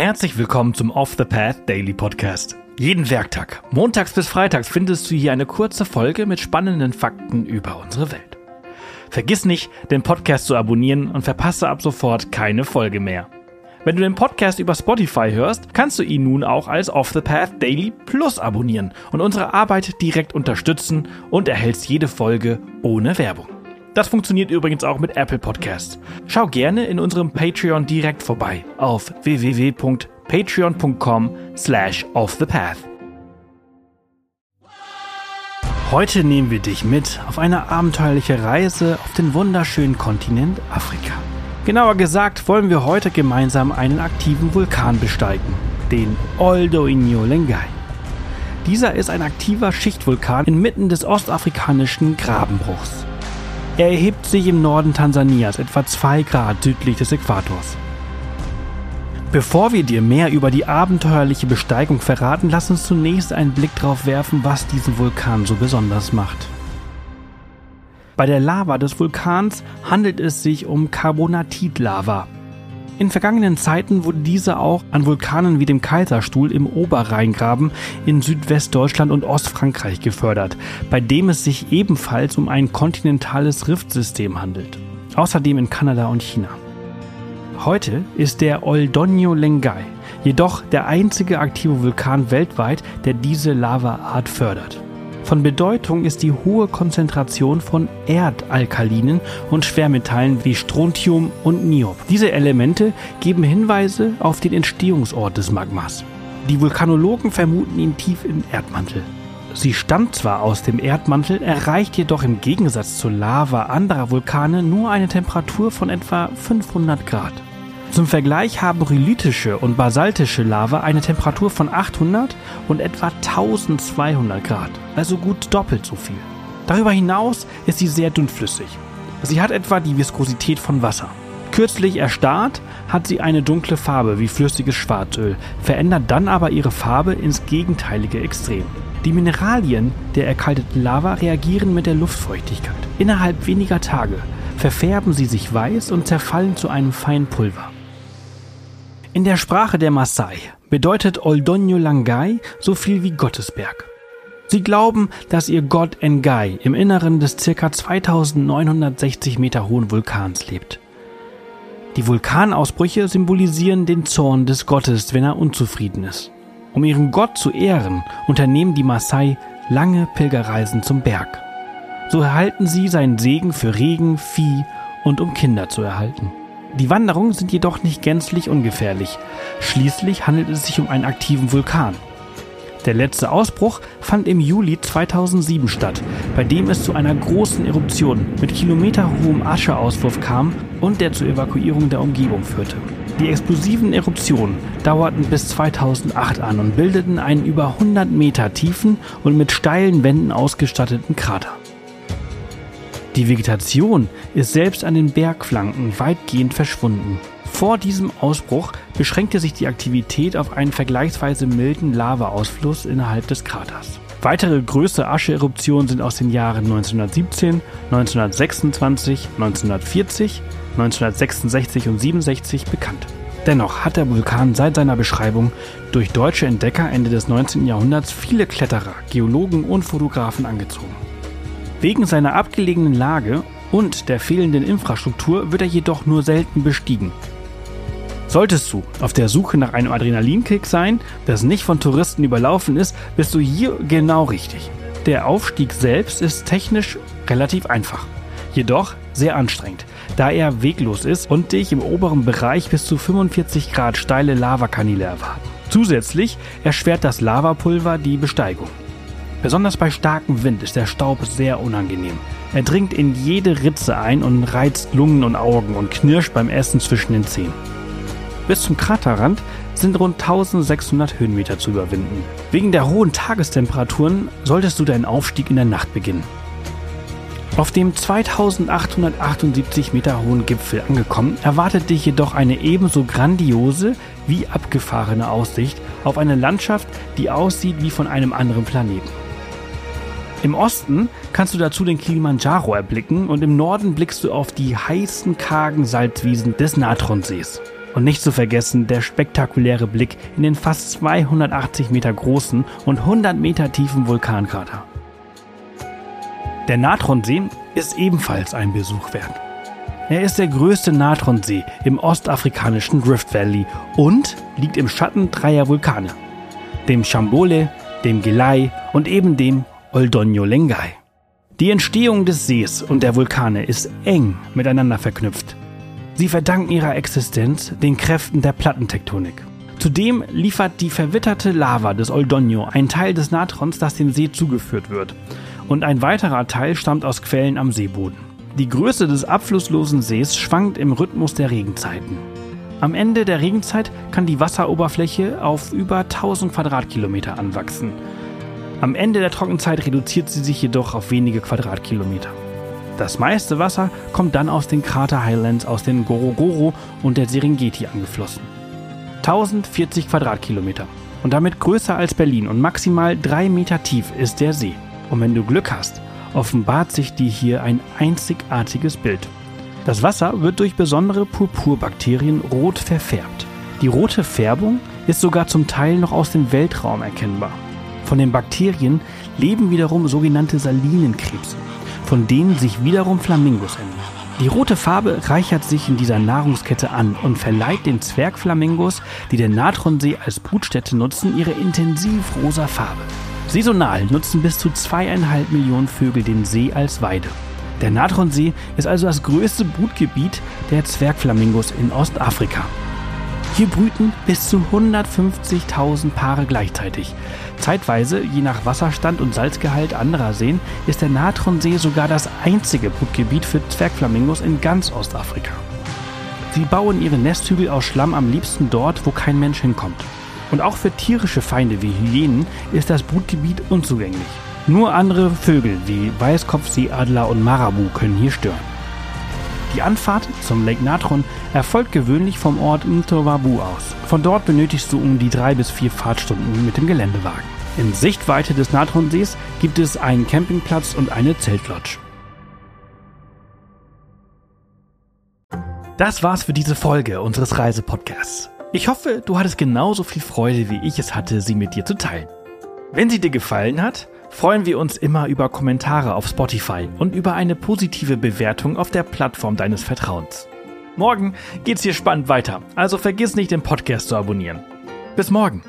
Herzlich willkommen zum Off the Path Daily Podcast. Jeden Werktag, montags bis freitags, findest du hier eine kurze Folge mit spannenden Fakten über unsere Welt. Vergiss nicht, den Podcast zu abonnieren und verpasse ab sofort keine Folge mehr. Wenn du den Podcast über Spotify hörst, kannst du ihn nun auch als Off the Path Daily Plus abonnieren und unsere Arbeit direkt unterstützen und erhältst jede Folge ohne Werbung. Das funktioniert übrigens auch mit Apple Podcasts. Schau gerne in unserem Patreon direkt vorbei auf www.patreon.com slash offthepath. Heute nehmen wir dich mit auf eine abenteuerliche Reise auf den wunderschönen Kontinent Afrika. Genauer gesagt wollen wir heute gemeinsam einen aktiven Vulkan besteigen, den Oldoinho Lengai. Dieser ist ein aktiver Schichtvulkan inmitten des ostafrikanischen Grabenbruchs. Er erhebt sich im Norden Tansanias, etwa 2 Grad südlich des Äquators. Bevor wir dir mehr über die abenteuerliche Besteigung verraten, lass uns zunächst einen Blick darauf werfen, was diesen Vulkan so besonders macht. Bei der Lava des Vulkans handelt es sich um Carbonatitlava. In vergangenen Zeiten wurde diese auch an Vulkanen wie dem Kaiserstuhl im Oberrheingraben in Südwestdeutschland und Ostfrankreich gefördert, bei dem es sich ebenfalls um ein kontinentales Riftsystem handelt. Außerdem in Kanada und China. Heute ist der Oldonio Lengai jedoch der einzige aktive Vulkan weltweit, der diese Lavaart fördert. Von Bedeutung ist die hohe Konzentration von Erdalkalinen und Schwermetallen wie Strontium und Niob. Diese Elemente geben Hinweise auf den Entstehungsort des Magmas. Die Vulkanologen vermuten ihn tief im Erdmantel. Sie stammt zwar aus dem Erdmantel, erreicht jedoch im Gegensatz zur Lava anderer Vulkane nur eine Temperatur von etwa 500 Grad. Zum Vergleich haben rhyolitische und basaltische Lava eine Temperatur von 800 und etwa 1200 Grad, also gut doppelt so viel. Darüber hinaus ist sie sehr dünnflüssig. Sie hat etwa die Viskosität von Wasser. Kürzlich erstarrt, hat sie eine dunkle Farbe wie flüssiges Schwarzöl, verändert dann aber ihre Farbe ins gegenteilige Extrem. Die Mineralien der erkalteten Lava reagieren mit der Luftfeuchtigkeit. Innerhalb weniger Tage verfärben sie sich weiß und zerfallen zu einem feinen Pulver. In der Sprache der Maasai bedeutet Oldonyo Langai so viel wie Gottesberg. Sie glauben, dass ihr Gott Ngai im Inneren des ca. 2960 Meter hohen Vulkans lebt. Die Vulkanausbrüche symbolisieren den Zorn des Gottes, wenn er unzufrieden ist. Um ihren Gott zu ehren, unternehmen die Maasai lange Pilgerreisen zum Berg. So erhalten sie seinen Segen für Regen, Vieh und um Kinder zu erhalten. Die Wanderungen sind jedoch nicht gänzlich ungefährlich. Schließlich handelt es sich um einen aktiven Vulkan. Der letzte Ausbruch fand im Juli 2007 statt, bei dem es zu einer großen Eruption mit kilometerhohem Ascheauswurf kam und der zur Evakuierung der Umgebung führte. Die explosiven Eruptionen dauerten bis 2008 an und bildeten einen über 100 Meter tiefen und mit steilen Wänden ausgestatteten Krater. Die Vegetation ist selbst an den Bergflanken weitgehend verschwunden. Vor diesem Ausbruch beschränkte sich die Aktivität auf einen vergleichsweise milden Lavaausfluss innerhalb des Kraters. Weitere größere Ascheeruptionen sind aus den Jahren 1917, 1926, 1940, 1966 und 67 bekannt. Dennoch hat der Vulkan seit seiner Beschreibung durch deutsche Entdecker Ende des 19. Jahrhunderts viele Kletterer, Geologen und Fotografen angezogen. Wegen seiner abgelegenen Lage und der fehlenden Infrastruktur wird er jedoch nur selten bestiegen. Solltest du auf der Suche nach einem Adrenalinkick sein, das nicht von Touristen überlaufen ist, bist du hier genau richtig. Der Aufstieg selbst ist technisch relativ einfach, jedoch sehr anstrengend, da er weglos ist und dich im oberen Bereich bis zu 45 Grad steile Lavakanäle erwarten. Zusätzlich erschwert das Lavapulver die Besteigung. Besonders bei starkem Wind ist der Staub sehr unangenehm. Er dringt in jede Ritze ein und reizt Lungen und Augen und knirscht beim Essen zwischen den Zähnen. Bis zum Kraterrand sind rund 1600 Höhenmeter zu überwinden. Wegen der hohen Tagestemperaturen solltest du deinen Aufstieg in der Nacht beginnen. Auf dem 2878 Meter hohen Gipfel angekommen, erwartet dich jedoch eine ebenso grandiose wie abgefahrene Aussicht auf eine Landschaft, die aussieht wie von einem anderen Planeten. Im Osten kannst du dazu den Kilimanjaro erblicken und im Norden blickst du auf die heißen, kargen Salzwiesen des Natronsees. Und nicht zu vergessen der spektakuläre Blick in den fast 280 Meter großen und 100 Meter tiefen Vulkankrater. Der Natronsee ist ebenfalls ein Besuch wert. Er ist der größte Natronsee im ostafrikanischen Rift Valley und liegt im Schatten dreier Vulkane, dem Chambole, dem Gelai und eben dem Oldonyo Lengai. Die Entstehung des Sees und der Vulkane ist eng miteinander verknüpft. Sie verdanken ihrer Existenz den Kräften der Plattentektonik. Zudem liefert die verwitterte Lava des Oldonyo einen Teil des Natrons, das dem See zugeführt wird. Und ein weiterer Teil stammt aus Quellen am Seeboden. Die Größe des abflusslosen Sees schwankt im Rhythmus der Regenzeiten. Am Ende der Regenzeit kann die Wasseroberfläche auf über 1000 Quadratkilometer anwachsen. Am Ende der Trockenzeit reduziert sie sich jedoch auf wenige Quadratkilometer. Das meiste Wasser kommt dann aus den Krater Highlands aus den Gorogoro und der Serengeti angeflossen. 1040 Quadratkilometer und damit größer als Berlin und maximal drei Meter tief ist der See. Und wenn du Glück hast, offenbart sich dir hier ein einzigartiges Bild. Das Wasser wird durch besondere Purpurbakterien rot verfärbt. Die rote Färbung ist sogar zum Teil noch aus dem Weltraum erkennbar. Von den Bakterien leben wiederum sogenannte Salinenkrebse von denen sich wiederum Flamingos ernähren. Die rote Farbe reichert sich in dieser Nahrungskette an und verleiht den Zwergflamingos, die den Natronsee als Brutstätte nutzen, ihre intensiv rosa Farbe. Saisonal nutzen bis zu zweieinhalb Millionen Vögel den See als Weide. Der Natronsee ist also das größte Brutgebiet der Zwergflamingos in Ostafrika. Hier brüten bis zu 150.000 Paare gleichzeitig. Zeitweise, je nach Wasserstand und Salzgehalt anderer Seen, ist der Natronsee sogar das einzige Brutgebiet für Zwergflamingos in ganz Ostafrika. Sie bauen ihre Nesthügel aus Schlamm am liebsten dort, wo kein Mensch hinkommt. Und auch für tierische Feinde wie Hyänen ist das Brutgebiet unzugänglich. Nur andere Vögel wie Weißkopfseeadler und Marabu können hier stören. Die Anfahrt zum Lake Natron erfolgt gewöhnlich vom Ort Mtowabu aus. Von dort benötigst du um die drei bis vier Fahrtstunden mit dem Geländewagen. In Sichtweite des Natronsees gibt es einen Campingplatz und eine Zeltlodge. Das war's für diese Folge unseres Reisepodcasts. Ich hoffe, du hattest genauso viel Freude, wie ich es hatte, sie mit dir zu teilen. Wenn sie dir gefallen hat, freuen wir uns immer über Kommentare auf Spotify und über eine positive Bewertung auf der Plattform deines Vertrauens. Morgen geht's hier spannend weiter, also vergiss nicht, den Podcast zu abonnieren. Bis morgen!